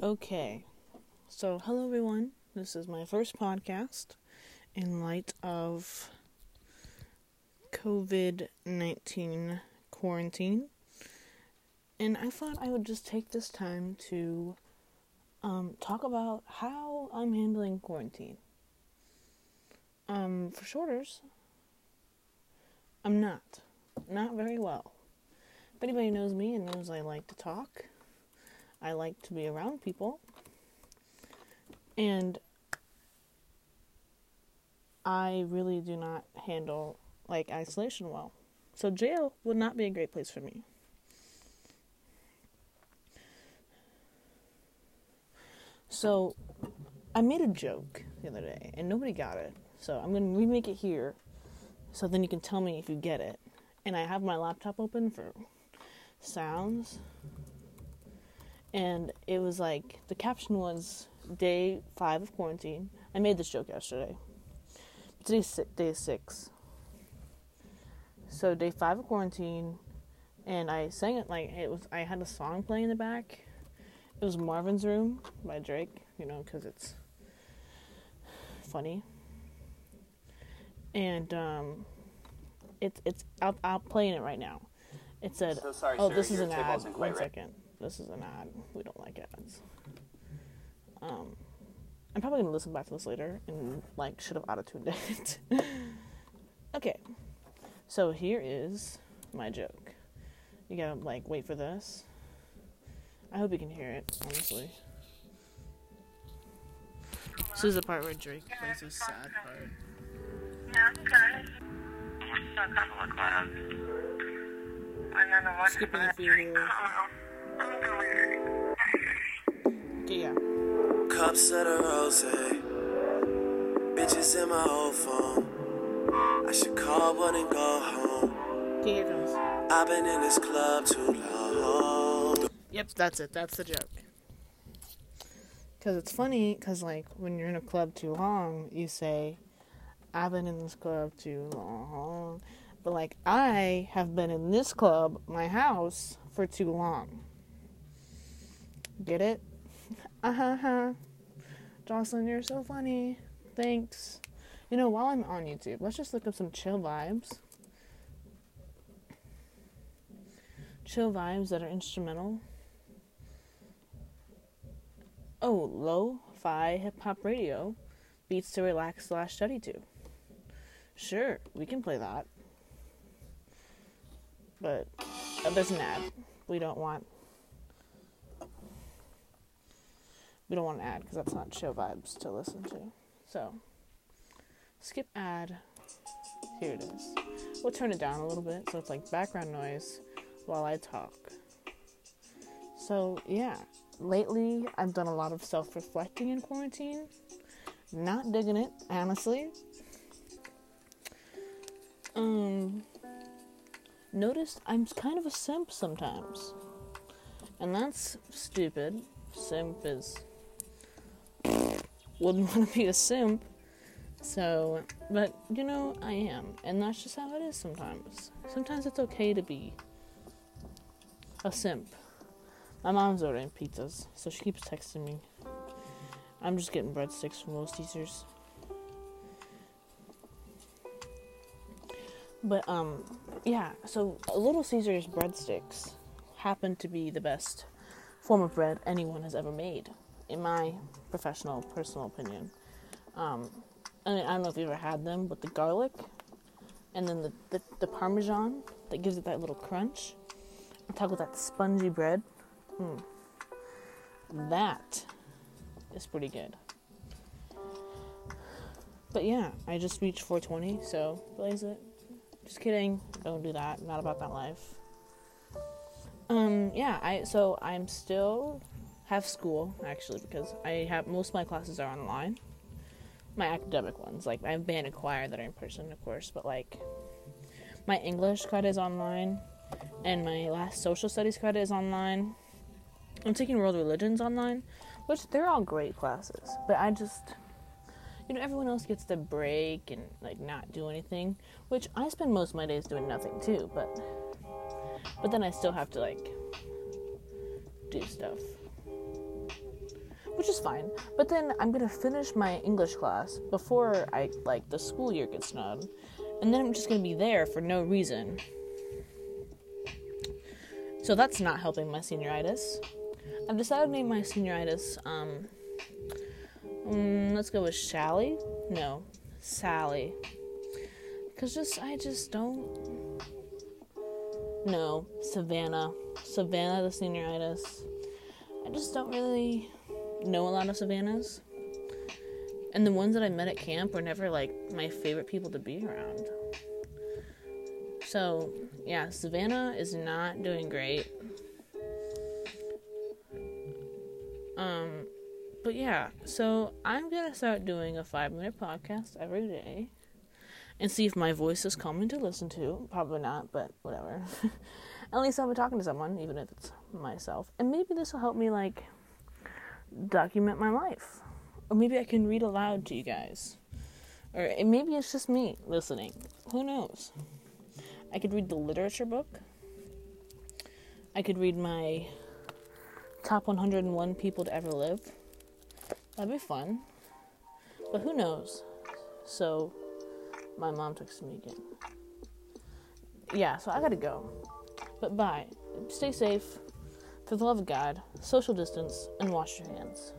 Okay, so hello everyone. This is my first podcast in light of COVID 19 quarantine. And I thought I would just take this time to um, talk about how I'm handling quarantine. Um, for shorters, I'm not. Not very well. If anybody knows me and knows I like to talk, I like to be around people. And I really do not handle like isolation well. So jail would not be a great place for me. So I made a joke the other day and nobody got it. So I'm going to remake it here so then you can tell me if you get it. And I have my laptop open for sounds and it was like the caption was day five of quarantine. I made this joke yesterday. Today's day six. So day five of quarantine, and I sang it like it was. I had a song playing in the back. It was Marvin's Room by Drake. You know, because it's funny. And um, it's it's. I'll, I'll play it right now. It said, So sorry, "Oh, sir, this is an ad." One right. second. This is an ad. We don't like ads. Um, I'm probably gonna listen back to this later and like should have auto-tuned it. okay, so here is my joke. You gotta like wait for this. I hope you can hear it. Honestly, this is the part where Drake plays his sad part. Yeah, okay. Just a couple of clubs. And then the one Skipping a few here. Okay, yeah. Cups of the rose, bitches in my old phone. I should call one and go home. Okay, here it goes. I've been in this club too long. Yep, that's it. That's the joke. Because it's funny, because, like, when you're in a club too long, you say, I've been in this club too long. But, like, I have been in this club, my house, for too long. Get it? Uh huh. Jocelyn, you're so funny. Thanks. You know, while I'm on YouTube, let's just look up some chill vibes. Chill vibes that are instrumental. Oh, lo-fi hip-hop radio. Beats to relax slash study to. Sure, we can play that. But uh, there's an ad. We don't want. We don't want to add because that's not show vibes to listen to. So, skip ad. Here it is. We'll turn it down a little bit so it's like background noise while I talk. So, yeah, lately I've done a lot of self reflecting in quarantine. Not digging it, honestly. Um, noticed I'm kind of a simp sometimes. And that's stupid. Simp is. Wouldn't want to be a simp. So, but you know, I am. And that's just how it is sometimes. Sometimes it's okay to be a simp. My mom's ordering pizzas, so she keeps texting me. I'm just getting breadsticks from Little Caesars. But um, yeah. So Little Caesars breadsticks happen to be the best form of bread anyone has ever made, in my professional, personal opinion. Um, I mean, I don't know if you've ever had them, but the garlic and then the, the, the parmesan that gives it that little crunch. On top of that spongy bread. Mm. That is pretty good. But yeah, I just reached 420, so blaze it. Just kidding. Don't do that. Not about that life. Um, yeah, I so I'm still have school actually because I have most of my classes are online. My academic ones, like I band and choir that are in person, of course, but like my English credit is online, and my last social studies credit is online. I'm taking world religions online, which they're all great classes, but I just you know everyone else gets to break and like not do anything, which I spend most of my days doing nothing too, but but then I still have to like do stuff. Is fine. But then I'm gonna finish my English class before I like the school year gets done, and then I'm just gonna be there for no reason. So that's not helping my senioritis. I've decided to name my senioritis. Um, mm, let's go with Sally. No, Sally. Cause just I just don't. No, Savannah. Savannah the senioritis. I just don't really know a lot of Savannahs. And the ones that I met at camp were never like my favorite people to be around. So, yeah, Savannah is not doing great. Um, but yeah, so I'm gonna start doing a five minute podcast every day and see if my voice is calming to listen to. Probably not, but whatever. At least I'll be talking to someone, even if it's myself. And maybe this will help me, like, document my life. Or maybe I can read aloud to you guys. Or eh, maybe it's just me listening. Who knows? I could read the literature book. I could read my top 101 people to ever live. That'd be fun. But who knows? So, my mom texted me again. Yeah, so I gotta go. But bye. Stay safe. For the love of God, social distance, and wash your hands.